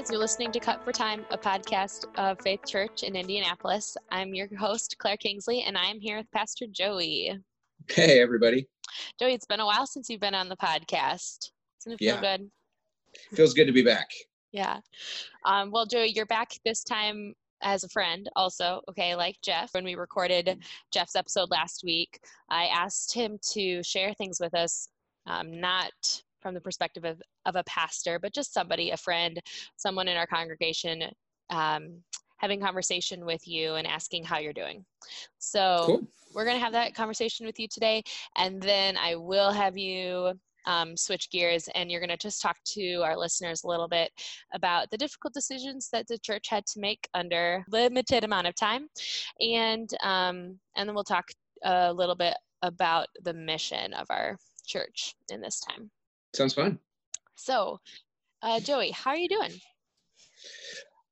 guys. You're listening to Cut for Time, a podcast of Faith Church in Indianapolis. I'm your host, Claire Kingsley, and I'm here with Pastor Joey. Hey, everybody. Joey, it's been a while since you've been on the podcast. Doesn't it feel Yeah. good? Feels good to be back. Yeah. Um, well, Joey, you're back this time as a friend, also. Okay, like Jeff. When we recorded Jeff's episode last week, I asked him to share things with us, um, not from the perspective of, of a pastor, but just somebody, a friend, someone in our congregation, um, having conversation with you and asking how you're doing. So Cool. we're going to have that conversation with you today, and then I will have you um, switch gears and you're going to just talk to our listeners a little bit about the difficult decisions that the church had to make under limited amount of time and um, and then we'll talk a little bit about the mission of our church in this time Sounds fun. So uh, joey how are you doing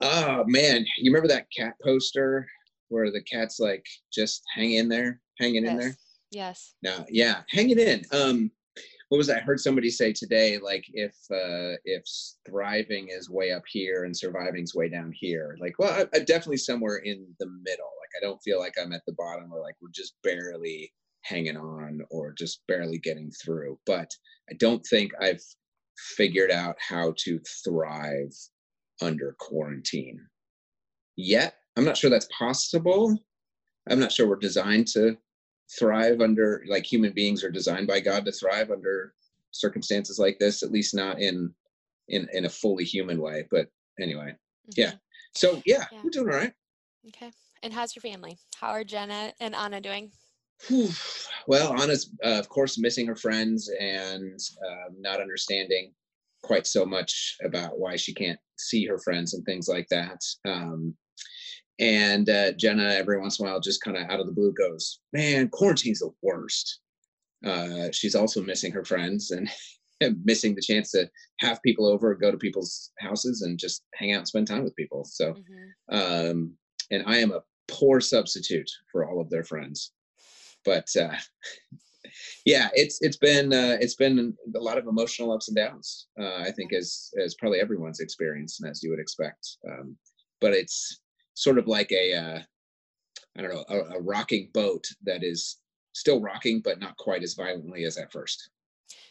Oh man, you remember that cat poster where the cat's like just hang in there, hanging in there? yes No, yeah, hanging in. Um, what was that? I heard somebody say today, like if uh if thriving is way up here and surviving's way down here. Like, well, I, I'm definitely somewhere in the middle. Like, I don't feel like I'm at the bottom or like we're just barely hanging on or just barely getting through. But I don't think I've figured out how to thrive under quarantine yet. I'm not sure that's possible. I'm not sure we're designed to thrive under like human beings are designed by God to thrive under circumstances like this, at least not in in in a fully human way. But anyway, Yeah. Mhm. so yeah, Yeah. we're doing all right. okay and how's your family how are jenna and anna doing Whew. Well, Anna's uh, of course missing her friends and um, not understanding quite so much about why she can't see her friends and things like that. Um, and uh, Jenna, every once in a while, just kind of out of the blue goes, "Man, quarantine's the worst." Uh, she's also missing her friends and missing the chance to have people over, go to people's houses, and just hang out and spend time with people. So, Mhm. um, and I am a poor substitute for all of their friends. But uh, yeah, it's it's been uh, it's been a lot of emotional ups and downs. Uh, I think as as probably everyone's experienced and as you would expect. Um, but it's sort of like a uh, I don't know a, a rocking boat that is still rocking, but not quite as violently as at first.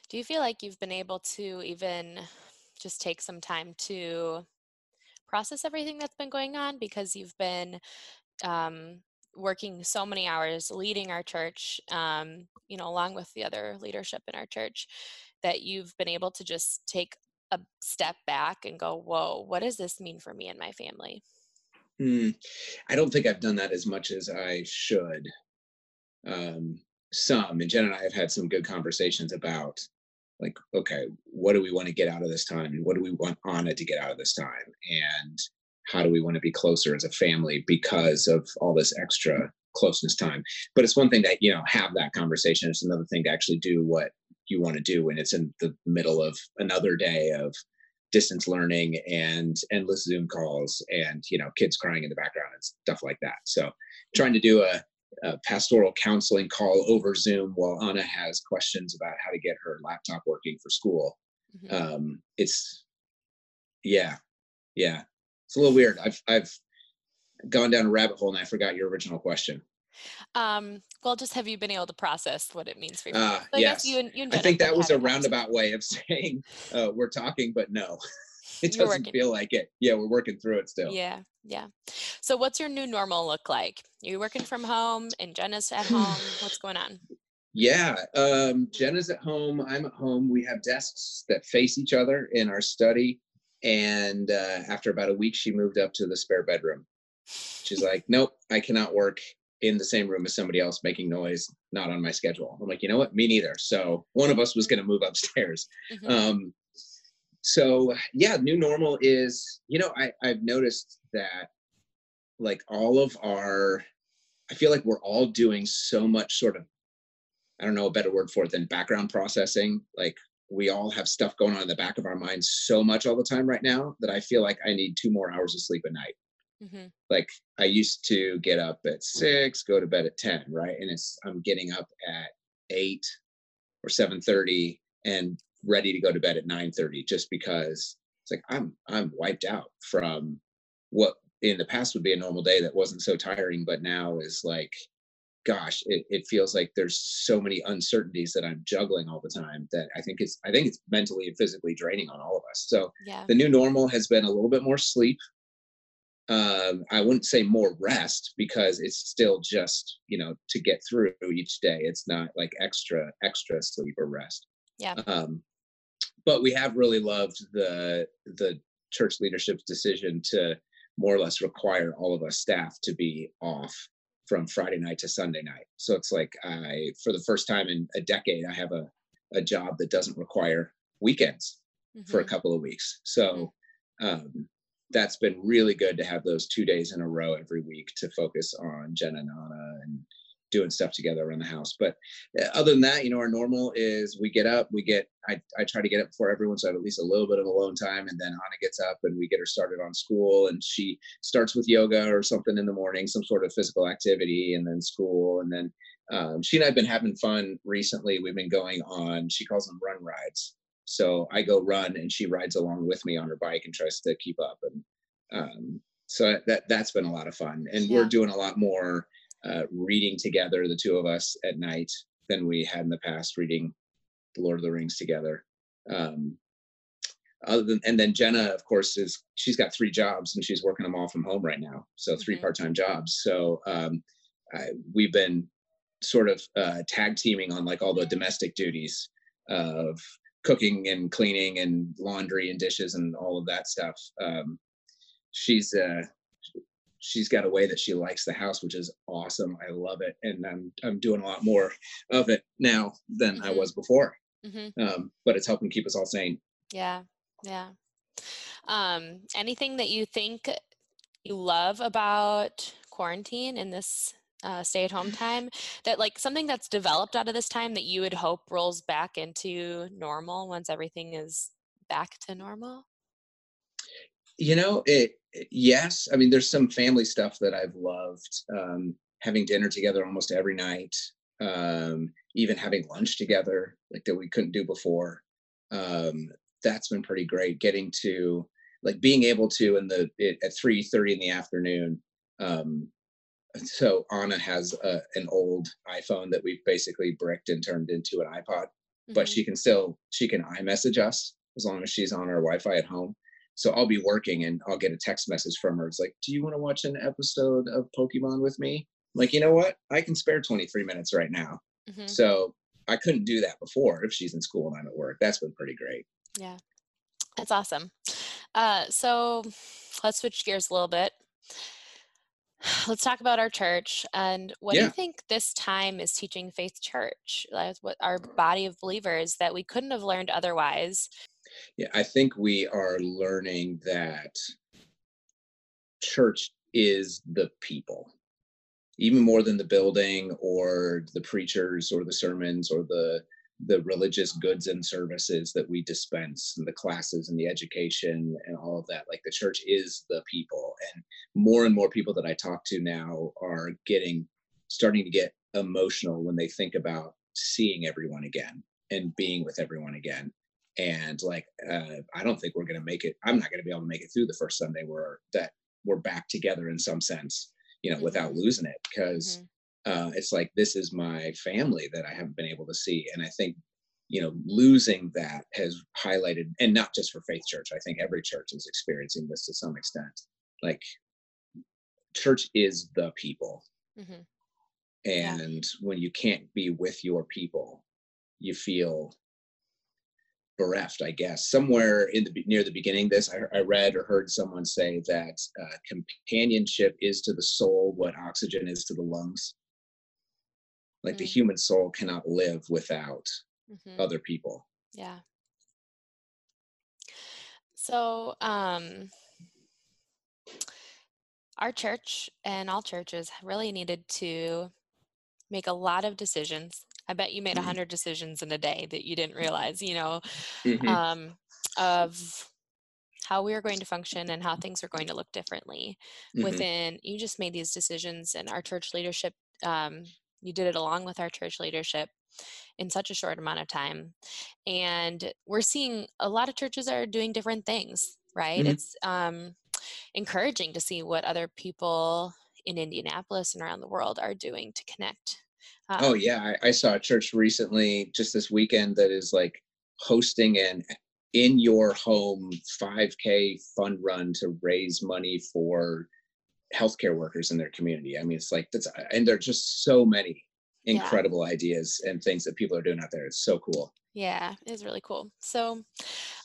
do you feel like you've been able to even just take some time to process everything that's been going on because you've been um, working so many hours leading our church um, you know along with the other leadership in our church that you've been able to just take a step back and go whoa what does this mean for me and my family Hmm. I don't think I've done that as much as I should. Um, some, and Jen and I have had some good conversations about, like, okay, what do we want to get out of this time, and what do we want Anna to get out of this time, and how do we want to be closer as a family because of all this extra closeness time? But it's one thing to you know have that conversation. It's another thing to actually do what you want to do when it's in the middle of another day of distance learning and endless zoom calls and you know kids crying in the background and stuff like that so trying to do a, a pastoral counseling call over zoom while anna has questions about how to get her laptop working for school Mhm. um it's yeah yeah it's a little weird i've i've gone down a rabbit hole and i forgot your original question um, well just have you been able to process what it means for you Ah, So I yes. you you i think that was a roundabout way of saying uh, we're talking but no it You're doesn't working. feel like it yeah we're working through it still Yeah, yeah. So what's your new normal look like? Are you working from home and Jenna's at home? What's going on? Yeah, um, Jenna's at home. I'm at home. We have desks that face each other in our study. And uh, after about a week, she moved up to the spare bedroom. She's like, "Nope, I cannot work in the same room as somebody else making noise. Not on my schedule." I'm like, "You know what? Me neither." So one of us was going to move upstairs. Mhm. Um, so yeah, new normal is, you know, I, I've noticed that like all of our, I feel like we're all doing so much sort of, I don't know a better word for it than background processing. Like we all have stuff going on in the back of our minds so much all the time right now that I feel like I need two more hours of sleep a night. Mhm. Like I used to get up at six, go to bed at 10, right? And it's, I'm getting up at eight or 7.30 and ready to go to bed at 9.30 just because it's like i'm i'm wiped out from what in the past would be a normal day that wasn't so tiring but now is like gosh it, it feels like there's so many uncertainties that i'm juggling all the time that i think it's i think it's mentally and physically draining on all of us so Yeah. the new normal has been a little bit more sleep um, I wouldn't say more rest because it's still just you know to get through each day. It's not like extra extra sleep or rest. Yeah. Um, but we have really loved the the church leadership's decision to more or less require all of us staff to be off from Friday night to Sunday night. So it's like I, for the first time in a decade, I have a a job that doesn't require weekends for a Mhm. couple of weeks. So um, that's been really good to have those two days in a row every week to focus on Jenna and Anna and doing stuff together around the house. But uh, other than that, you know, our normal is we get up, we get, I, I try to get up before everyone, so I have at least a little bit of alone time. And then Anna gets up and we get her started on school and she starts with yoga or something in the morning, some sort of physical activity, and then school. And then um, she and I have been having fun recently. We've been going on, she calls them run rides. So I go run and she rides along with me on her bike and tries to keep up. And um, so that that's been a lot of fun. And we're doing a lot more uh, reading together, the two of us at night, than we had in the past, reading The Lord of the Rings together. Um, other than, and then Jenna, of course, is she's got three jobs and she's working them all from home right now. So 3 Mhm. part-time jobs. So um, I, we've been sort of uh, tag teaming on like all the domestic duties of cooking and cleaning and laundry and dishes and all of that stuff. Um, she's uh, she's got a way that she likes the house, which is awesome. I love it, and I'm I'm doing a lot more of it now than I Mhm. was before. Mhm. Um, but it's helping keep us all sane. Yeah. Yeah. Um, anything that you think you love about quarantine in this uh, stay at home time that like something that's developed out of this time that you would hope rolls back into normal once everything is back to normal? You know, it. it- Yes, I mean, there's some family stuff that I've loved. Um, having dinner together almost every night, um, even having lunch together, like that we couldn't do before. Um, that's been pretty great. Getting to like being able to in the it, at three thirty in the afternoon. Um, so Anna has a, an old iPhone that we've basically bricked and turned into an iPod, but Mhm. she can still she can iMessage us as long as she's on our Wi-Fi at home. So I'll be working and I'll get a text message from her. It's like, "Do you want to watch an episode of Pokemon with me?" I'm like, you know what? I can spare 23 minutes right now. Mhm. So I couldn't do that before if she's in school and I'm at work. That's been pretty great. Yeah. That's awesome. Uh, so let's switch gears a little bit. Let's talk about our church and what do you think this time is teaching Faith Church, like what our body of believers that we couldn't have learned otherwise? Yeah, I think we are learning that church is the people, even more than the building or the preachers or the sermons or the the religious goods and services that we dispense and the classes and the education and all of that like the church is the people. And more and more people that i talk to now are getting starting to get emotional when they think about seeing everyone again and being with everyone again and like uh, i don't think we're going to make it i'm not going to be able to make it through the first sunday where that we're back together in some sense you know without Mhm. losing it because Mhm. uh, it's like this is my family that i haven't been able to see and i think you know losing that has highlighted and not just for faith church i think every church is experiencing this to some extent like church is the people Mhm. Yeah. and when you can't be with your people you feel bereft i guess somewhere in the near the beginning this i, I read or heard someone say that uh, companionship is to the soul what oxygen is to the lungs like the Mm. human soul cannot live without Mhm. other people Yeah. So, um, our church and all churches really needed to make a lot of decisions. I bet you made a Mhm. hundred decisions in a day that you didn't realize, you know, Mhm. um, of how we are going to function and how things are going to look differently Mhm. within you just made these decisions and our church leadership um, you did it along with our church leadership in such a short amount of time and we're seeing a lot of churches are doing different things right? Mm-hmm. It's um, encouraging to see what other people in Indianapolis and around the world are doing to connect. Um, oh yeah, I, I saw a church recently, just this weekend, that is like hosting an in your home 5K fun run to raise money for healthcare workers in their community. I mean, it's like that's and there are just so many incredible yeah. ideas and things that people are doing out there. It's so cool. Yeah, it is really cool. So,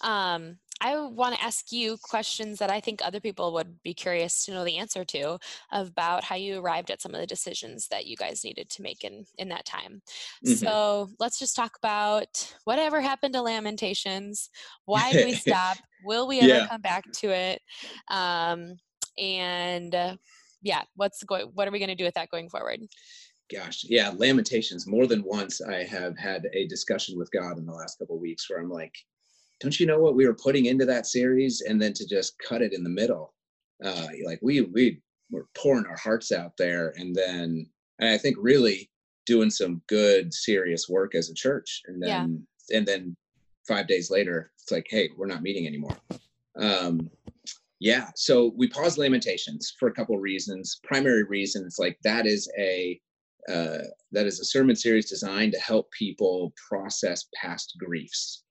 um, I want to ask you questions that I think other people would be curious to know the answer to about how you arrived at some of the decisions that you guys needed to make in in that time. Mm-hmm. So let's just talk about whatever happened to Lamentations. Why did we stop? Will we ever yeah. come back to it? Um, and uh, yeah, what's going? What are we going to do with that going forward? Gosh, yeah, Lamentations. More than once, I have had a discussion with God in the last couple weeks where I'm like, don't you know what we were putting into that series? And then to just cut it in the middle uh like we we were pouring our hearts out there. And then and i think really doing some good serious work as a church. And then yeah. and then five days later it's like hey we're not meeting anymore. Um yeah so we paused lamentations for a couple of reasons. Primary reason it's like that is a uh, that is a sermon series designed to help people process past griefs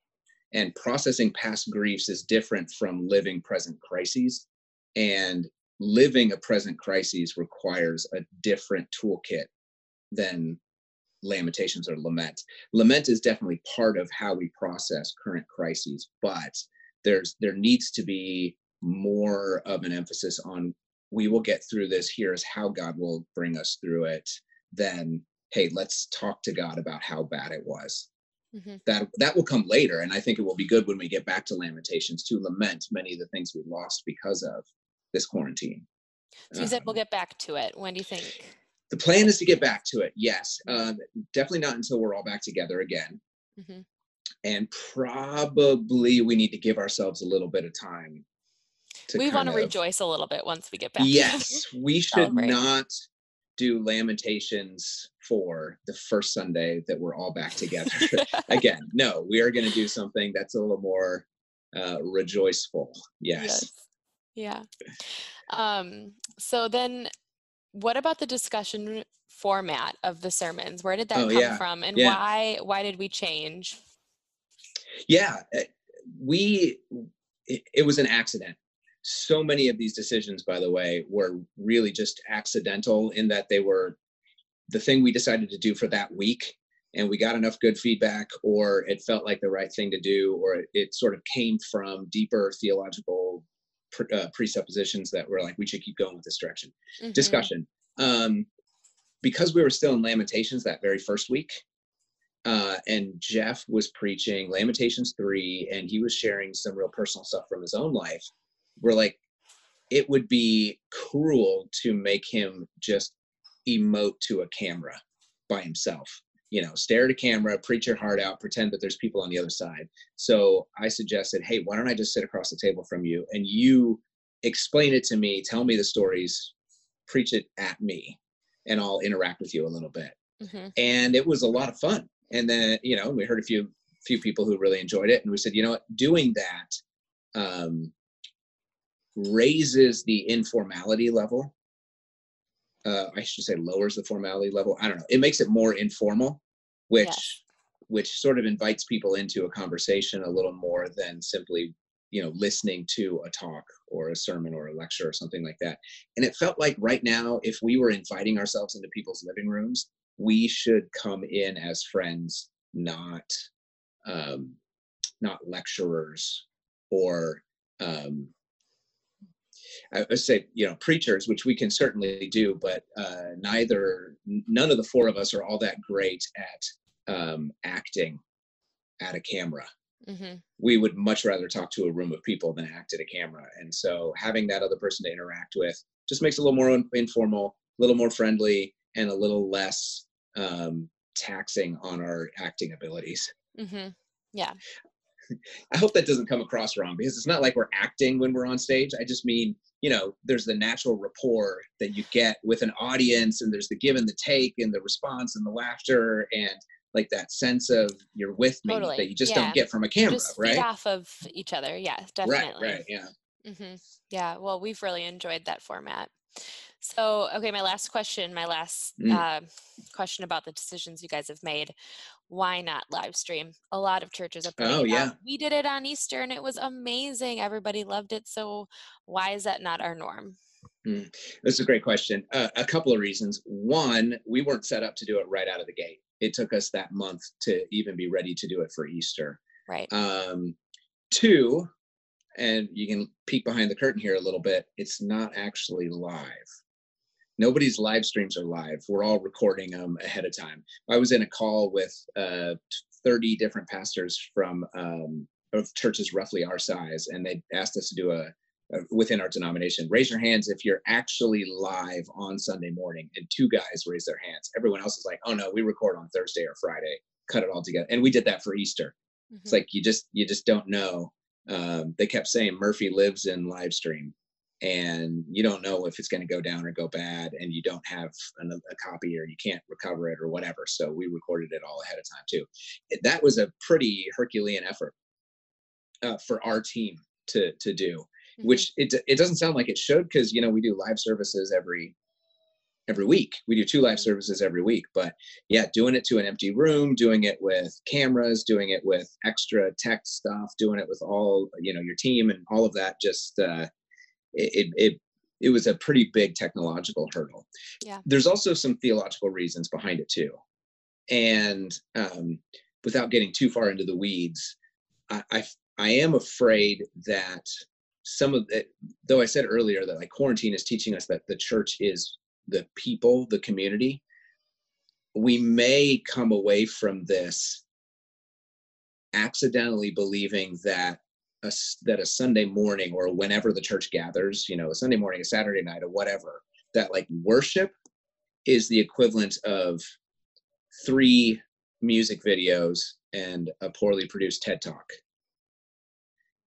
and processing past griefs is different from living present crises. And living a present crisis requires a different toolkit than lamentations or lament. Lament is definitely part of how we process current crises but there's there needs to be more of an emphasis on we will get through this. Here's how god will bring us through it than hey let's talk to god about how bad it was Mm-hmm. That that will come later, and I think it will be good when we get back to Lamentations to lament many of the things we lost because of this quarantine. So you said we'll um, get back to it. When do you think? The plan is to get back to it. Yes, um, definitely not until we're all back together again. Mm-hmm. And probably we need to give ourselves a little bit of time. we want to rejoice a little bit once we get back. Yes, we should not do lamentations for the first sunday that we're all back together. Again no we are going to do something that's a little more uh rejoiceful. Yes, yes. yeah. Um so then what about the discussion format of the sermons? Where did that oh, come yeah. from and yeah. why why did we change? Yeah eh, we it, it was an accident. So many of these decisions by the way were really just accidental in that they were the thing we decided to do for that week and we got enough good feedback or it felt like the right thing to do or it, it sort of came from deeper theological pre, uh, presuppositions that were like we should keep going with this direction mm-hmm. discussion um, because we were still in lamentations that very first week uh, and jeff was preaching lamentations 3 and he was sharing some real personal stuff from his own life we're like it would be cruel to make him just emote to a camera by himself you know stare at a camera preach your heart out pretend that there's people on the other side so i suggested hey why don't i just sit across the table from you and you explain it to me tell me the stories preach it at me and i'll interact with you a little bit mm-hmm. and it was a lot of fun and then you know we heard a few few people who really enjoyed it and we said you know what doing that um, raises the informality level. Uh, I should say lowers the formality level. I don't know. It makes it more informal, which yes. which sort of invites people into a conversation a little more than simply you know listening to a talk or a sermon or a lecture or something like that. And it felt like right now, if we were inviting ourselves into people's living rooms, we should come in as friends, not um, not lecturers or um, I would say, you know, preachers, which we can certainly do, but uh, neither, none of the four of us are all that great at um, acting at a camera. Mm-hmm. We would much rather talk to a room of people than act at a camera. And so having that other person to interact with just makes it a little more informal, a little more friendly, and a little less um, taxing on our acting abilities. Mm-hmm. Yeah. I hope that doesn't come across wrong because it's not like we're acting when we're on stage. I just mean, you know, there's the natural rapport that you get with an audience, and there's the give and the take, and the response, and the laughter, and like that sense of you're with me totally. that you just yeah. don't get from a camera, just right? off of each other, yeah, definitely. Right, right, yeah. hmm Yeah, well, we've really enjoyed that format. So, okay, my last question, my last Mm. uh, question about the decisions you guys have made. Why not live stream? A lot of churches are putting Oh, it out. yeah. We did it on Easter and it was amazing. Everybody loved it. So, why is that not our norm? Mm. This is a great question. Uh, a couple of reasons. One, we weren't set up to do it right out of the gate. It took us that month to even be ready to do it for Easter. Right. Um, two, and you can peek behind the curtain here a little bit, it's not actually live. Nobody's live streams are live. We're all recording them ahead of time. I was in a call with uh, 30 different pastors from um, of churches roughly our size, and they asked us to do a, a within our denomination. Raise your hands if you're actually live on Sunday morning. And two guys raised their hands. Everyone else is like, "Oh no, we record on Thursday or Friday. Cut it all together." And we did that for Easter. It's Mhm. like you just you just don't know. Um, they kept saying Murphy lives in live stream, and you don't know if it's going to go down or go bad, and you don't have an, a copy or you can't recover it or whatever. So we recorded it all ahead of time too. That was a pretty Herculean effort uh, for our team to to do, Mhm. which it it doesn't sound like it should because you know we do live services every every week. We do two live services every week, but yeah, doing it to an empty room, doing it with cameras, doing it with extra tech stuff, doing it with all you know your team and all of that. Just uh, it, it it it was a pretty big technological hurdle. Yeah. There's also some theological reasons behind it too, and um, without getting too far into the weeds, I, I I am afraid that some of it, though I said earlier that like quarantine is teaching us that the church is the people, the community, we may come away from this accidentally believing that a, that a Sunday morning or whenever the church gathers, you know, a Sunday morning, a Saturday night, or whatever, that like worship is the equivalent of three music videos and a poorly produced TED talk.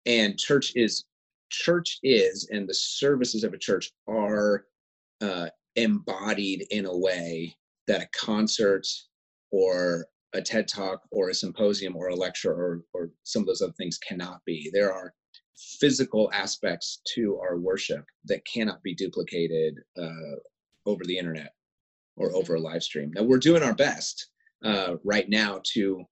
And church is church is, and the services of a church are uh, embodied in a way that a concert or a TED talk or a symposium or a lecture or, or some of those other things cannot be. There are physical aspects to our worship that cannot be duplicated uh, over the internet or Mhm. over a live stream. Now we're doing our best uh, right now to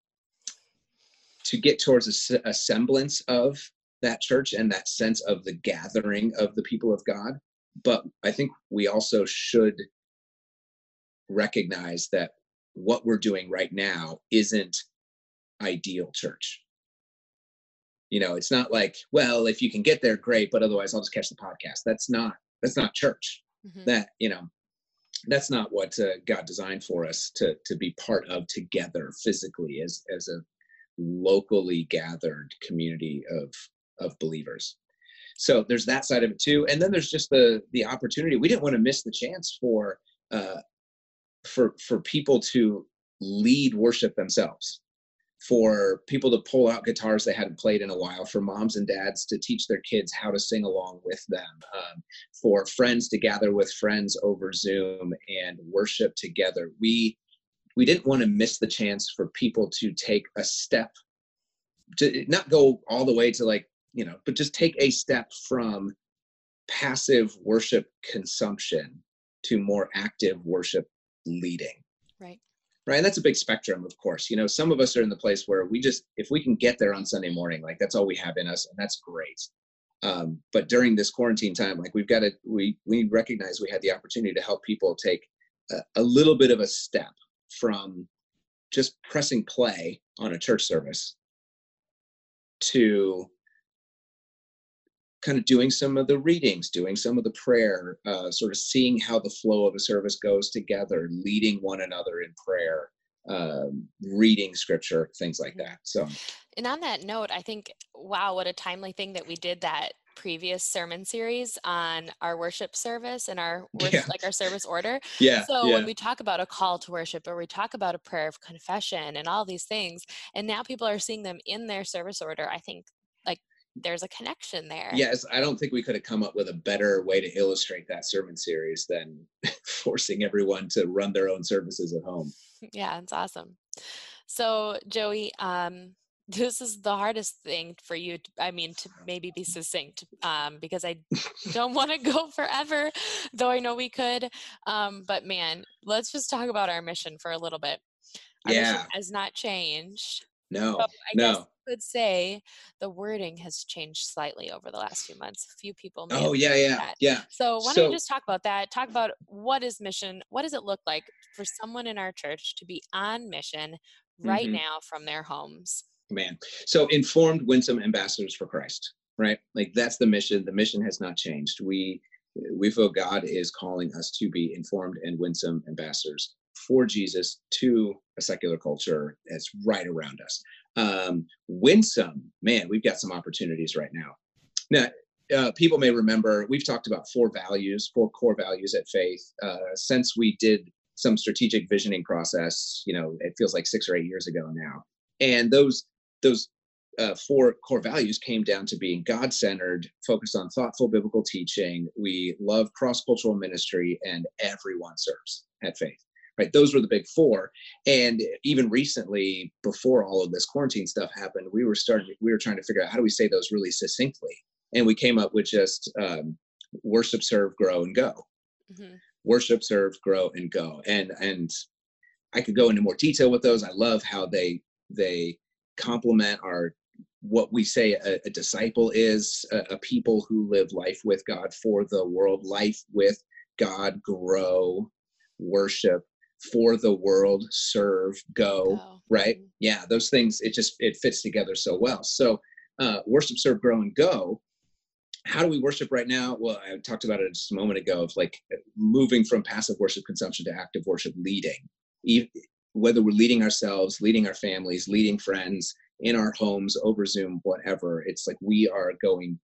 to get towards a, a semblance of that church and that sense of the gathering of the people of God. But I think we also should recognize that what we're doing right now isn't ideal church. You know, it's not like, well, if you can get there, great, but otherwise I'll just catch the podcast. That's not that's not church. Mhm. That you know, that's not what uh, God designed for us to to be part of together physically as as a locally gathered community of of believers. So there's that side of it too, and then there's just the the opportunity. We didn't want to miss the chance for uh, for for people to lead worship themselves for people to pull out guitars they hadn't played in a while for moms and dads to teach their kids how to sing along with them um, for friends to gather with friends over zoom and worship together. We we didn't want to miss the chance for people to take a step to not go all the way to like you know but just take a step from passive worship consumption to more active worship leading. Right. right? And that's a big spectrum of course. You know some of us are in the place where we just if we can get there on sunday morning like that's all we have in us and that's great. Um, but during this quarantine time like we've got to we we recognize we had the opportunity to help people take a, a little bit of a step from just pressing play on a church service to kind of doing some of the readings, doing some of the prayer, uh, sort of seeing how the flow of a service goes together, leading one another in prayer, um, reading scripture, things like Mhm. that. So, And on that note, I think, wow, what a timely thing that we did that previous sermon series on our worship service and our worship, Yeah. like our service order. yeah, So yeah, when we talk about a call to worship or we talk about a prayer of confession and all these things, and now people are seeing them in their service order, I think there's a connection there. yes. I don't think we could have come up with a better way to illustrate that sermon series than forcing everyone to run their own services at home. Yeah, it's awesome. So Joey, um, this is the hardest thing for you to, i mean to maybe be succinct um, because i don't want to go forever though i know we could um, but man let's just talk about our mission for a little bit our yeah has not changed no so no could say the wording has changed slightly over the last few months. A few people. oh yeah, yeah, that. yeah. So why so, don't you just talk about that? Talk about what is mission? What does it look like for someone in our church to be on mission right mm-hmm. now from their homes? Man, so informed, winsome ambassadors for Christ, right? Like that's the mission. The mission has not changed. We we feel God is calling us to be informed and winsome ambassadors for Jesus to a secular culture that's right around us. Um, winsome, man, we've got some opportunities right now. Now, uh, people may remember we've talked about four values, four core values at Faith. Uh, since we did some strategic visioning process, you know, it feels like six or eight years ago now, and those those uh, four core values came down to being God centered, focused on thoughtful biblical teaching. We love cross cultural ministry, and everyone serves at Faith right? Those were the big four. And even recently before all of this quarantine stuff happened we were starting we were trying to figure out how do we say those really succinctly. And we came up with just um, worship serve grow and go. Mm-hmm. worship serve grow and go. And and i could go into more detail with those. I love how they they complement our what we say a, a disciple is a, a people who live life with god for the world life with god grow worship for the world, serve, go, go. right? Mm-hmm. Yeah, those things, it just, it fits together so well. So uh, worship, serve, grow, and go. How do we worship right now? Well, I talked about it just a moment ago of like moving from passive worship consumption to active worship leading. Whether we're leading ourselves, leading our families, leading friends in our homes, over Zoom, whatever, it's like we are going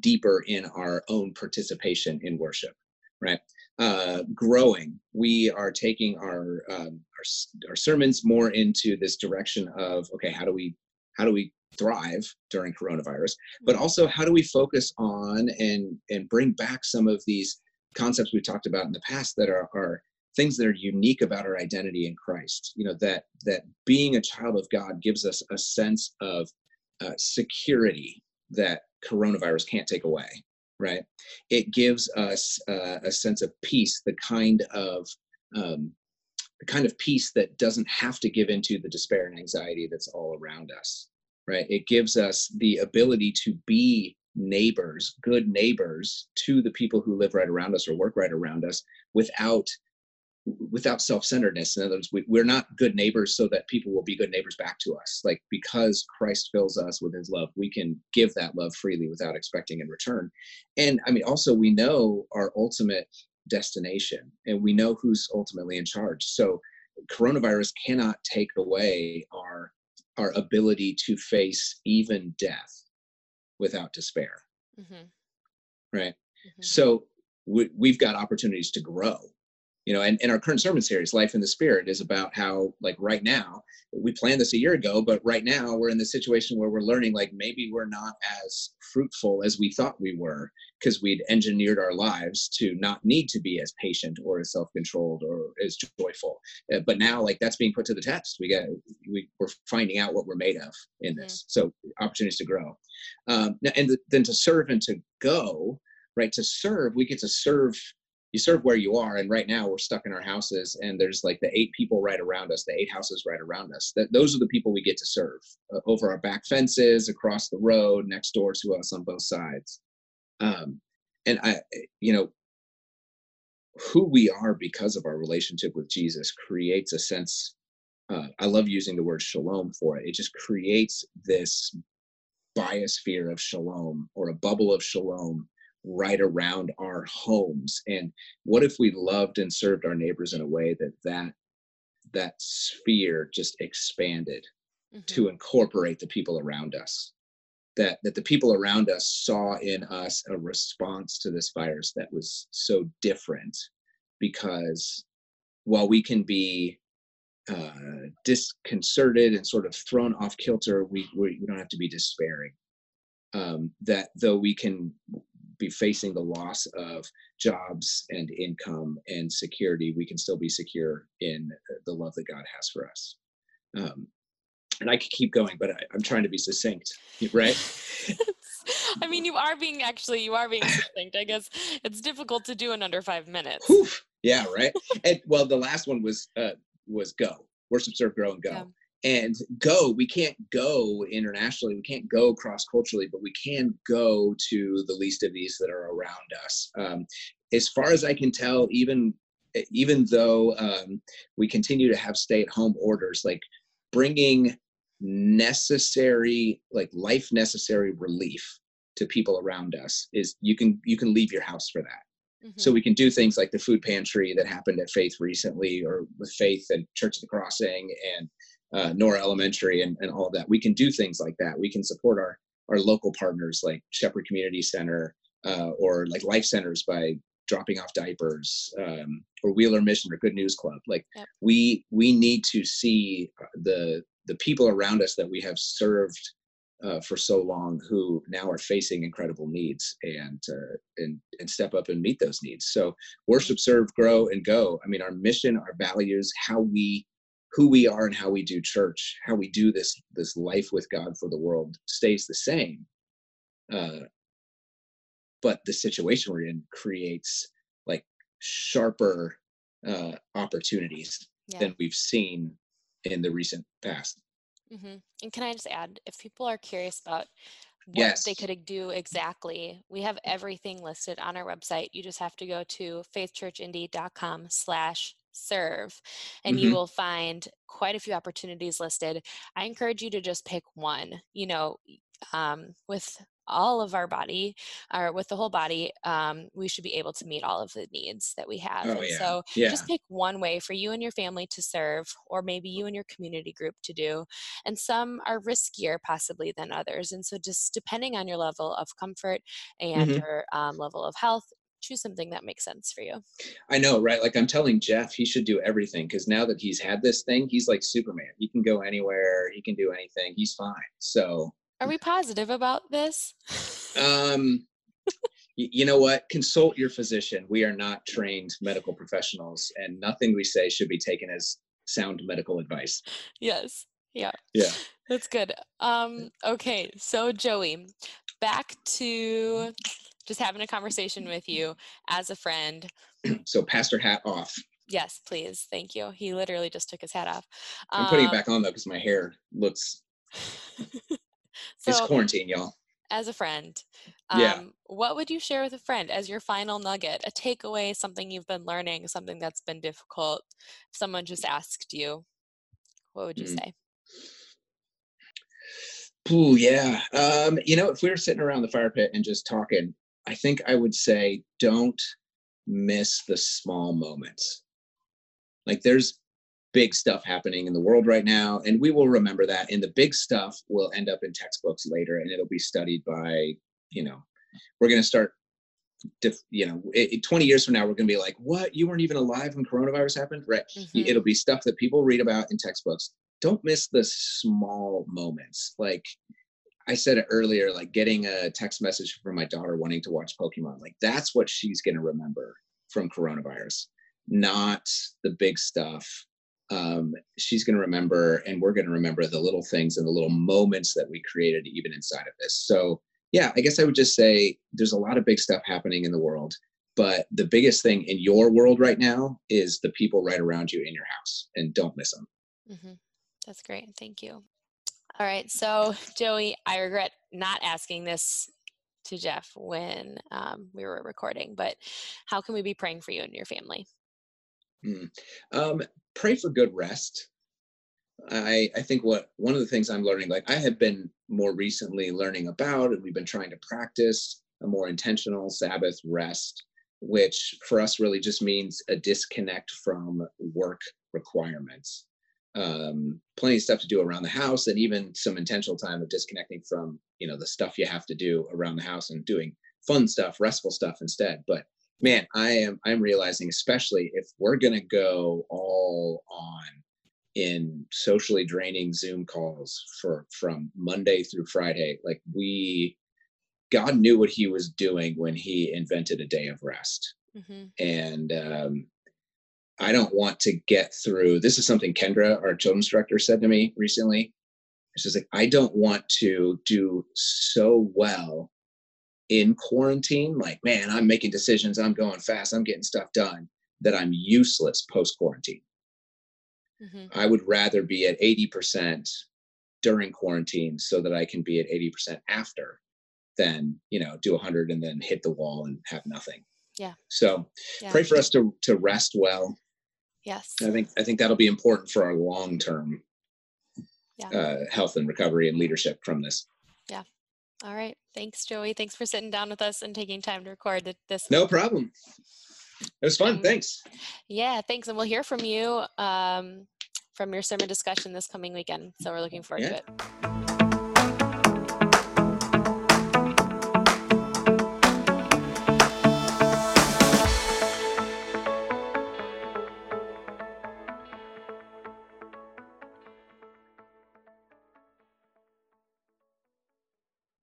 deeper in our own participation in worship, right? Uh, growing. We are taking our, um, our our sermons more into this direction of okay, how do we how do we thrive during coronavirus, but also how do we focus on and and bring back some of these concepts we talked about in the past that are are things that are unique about our identity in Christ. You know that that being a child of God gives us a sense of uh, security that coronavirus can't take away right? It gives us uh, a sense of peace, the kind of um, the kind of peace that doesn't have to give into the despair and anxiety that's all around us, right? It gives us the ability to be neighbors, good neighbors to the people who live right around us or work right around us without without self-centeredness. In other words we, we're not good neighbors so that people will be good neighbors back to us. Like because christ fills us with his love we can give that love freely without expecting in return. And i mean also we know our ultimate destination and we know who's ultimately in charge. So coronavirus cannot take away our our ability to face even death without despair. Mm-hmm. right? Mm-hmm. so we, we've got opportunities to grow you know and, and our current sermon series life in the spirit is about how like right now we planned this a year ago but right now we're in the situation where we're learning like maybe we're not as fruitful as we thought we were because we'd engineered our lives to not need to be as patient or as self-controlled or as joyful. Uh, but now like that's being put to the test. We got we, we're finding out what we're made of in this. Mm-hmm. so opportunities to grow. Um, and then to serve and to go right to serve we get to serve you serve where you are and right now we're stuck in our houses and there's like the eight people right around us the eight houses right around us. That those are the people we get to serve uh, over our back fences across the road next door to us on both sides. Um, and i you know who we are because of our relationship with jesus creates a sense uh, i love using the word shalom for it. It just creates this biosphere of shalom or a bubble of shalom right around our homes. And what if we loved and served our neighbors in a way that that that sphere just expanded mm-hmm. to incorporate the people around us? That that the people around us saw in us a response to this virus that was so different because while we can be uh, disconcerted and sort of thrown off kilter we, we, we don't have to be despairing. Um, that though we can be facing the loss of jobs and income and security, we can still be secure in the love that God has for us. Um, and I could keep going, but I, I'm trying to be succinct, right? I mean, you are being actually, you are being succinct. I guess it's difficult to do in under five minutes. Whew. Yeah, right. and well, the last one was uh, was go worship, serve, grow, and go. Yeah. And go, we can't go internationally, we can't go cross culturally, but we can go to the least of these that are around us. Um, as far as I can tell, even even though um, we continue to have stay at home orders, like bringing necessary like life necessary relief to people around us is you can you can leave your house for that mm-hmm. so we can do things like the food pantry that happened at faith recently or with faith and church of the crossing and uh, nora elementary and, and all of that. We can do things like that. We can support our our local partners like shepherd community center uh, or like life centers by dropping off diapers um, or wheeler mission or good news club. Like yep. we we need to see uh, the the people around us that we have served uh, for so long who now are facing incredible needs and uh, and and step up and meet those needs. So worship serve grow and go. I mean our mission our values how we who we are and how we do church how we do this this life with god for the world stays the same uh, but the situation we're in creates like sharper uh, opportunities yeah. than we've seen in the recent past. Mm-hmm. And can I just add, if people are curious about what yes. they could do exactly, we have everything listed on our website. You just have to go to faithchurchindy.com slash serve and mm-hmm. you will find quite a few opportunities listed i encourage you to just pick one you know um, with all of our body or with the whole body um, we should be able to meet all of the needs that we have oh, yeah. so yeah. just pick one way for you and your family to serve or maybe you and your community group to do and some are riskier possibly than others and so just depending on your level of comfort and mm-hmm. your um, level of health choose something that makes sense for you. I know, right? Like I'm telling Jeff, he should do everything because now that he's had this thing, he's like Superman. He can go anywhere, he can do anything, he's fine. So are we positive about this? Um, you know what? Consult your physician. We are not trained medical professionals, and nothing we say should be taken as sound medical advice. Yes. Yeah. Yeah. That's good. Um, okay. So, Joey, back to just having a conversation with you as a friend. So, pastor hat off. Yes, please. Thank you. He literally just took his hat off. I'm putting it back on though because my hair looks so, it's quarantine, y'all. As a friend, um, yeah. what would you share with a friend as your final nugget, a takeaway, something you've been learning, something that's been difficult? If someone just asked you, what would you mm. say? Ooh, yeah. Um, you know, if we were sitting around the fire pit and just talking, I think I would say don't miss the small moments. Like there's big stuff happening in the world right now and we will remember that and the big stuff will end up in textbooks later and it'll be studied by you know we're going to start you know it, 20 years from now we're going to be like what? You weren't even alive when coronavirus happened? Right? Mm-hmm. it'll be stuff that people read about in textbooks. Don't miss the small moments. Like i said it earlier like getting a text message from my daughter wanting to watch pokemon like that's what she's going to remember from coronavirus not the big stuff. Um, she's going to remember and we're going to remember the little things and the little moments that we created even inside of this. So yeah i guess i would just say there's a lot of big stuff happening in the world but the biggest thing in your world right now is the people right around you in your house and don't miss them mm-hmm. that's great. Thank you all right so joey i regret not asking this to jeff when um, we were recording but how can we be praying for you and your family Mm. Um, pray for good rest. I I think what one of the things I'm learning, like I have been more recently learning about, and we've been trying to practice a more intentional Sabbath rest, which for us really just means a disconnect from work requirements. Um, plenty of stuff to do around the house, and even some intentional time of disconnecting from you know the stuff you have to do around the house and doing fun stuff, restful stuff instead. But man, I am I'm realizing, especially if we're gonna go all on in socially draining Zoom calls for from Monday through Friday, like we God knew what he was doing when he invented a day of rest. Mm-hmm. And um, I don't want to get through. This is something Kendra, our children's director, said to me recently. just like I don't want to do so well in quarantine. Like, man, I'm making decisions, I'm going fast, I'm getting stuff done that I'm useless post quarantine. Mm-hmm. I would rather be at 80% during quarantine so that I can be at 80% after than, you know, do 100 and then hit the wall and have nothing. Yeah. So yeah. pray for us to to rest well. Yes. I think I think that'll be important for our long term yeah. uh, health and recovery and leadership from this. Yeah. All right. Thanks, Joey. Thanks for sitting down with us and taking time to record this. No problem. It was fun. Um, thanks. Yeah, thanks. And we'll hear from you um, from your sermon discussion this coming weekend. So we're looking forward yeah. to it.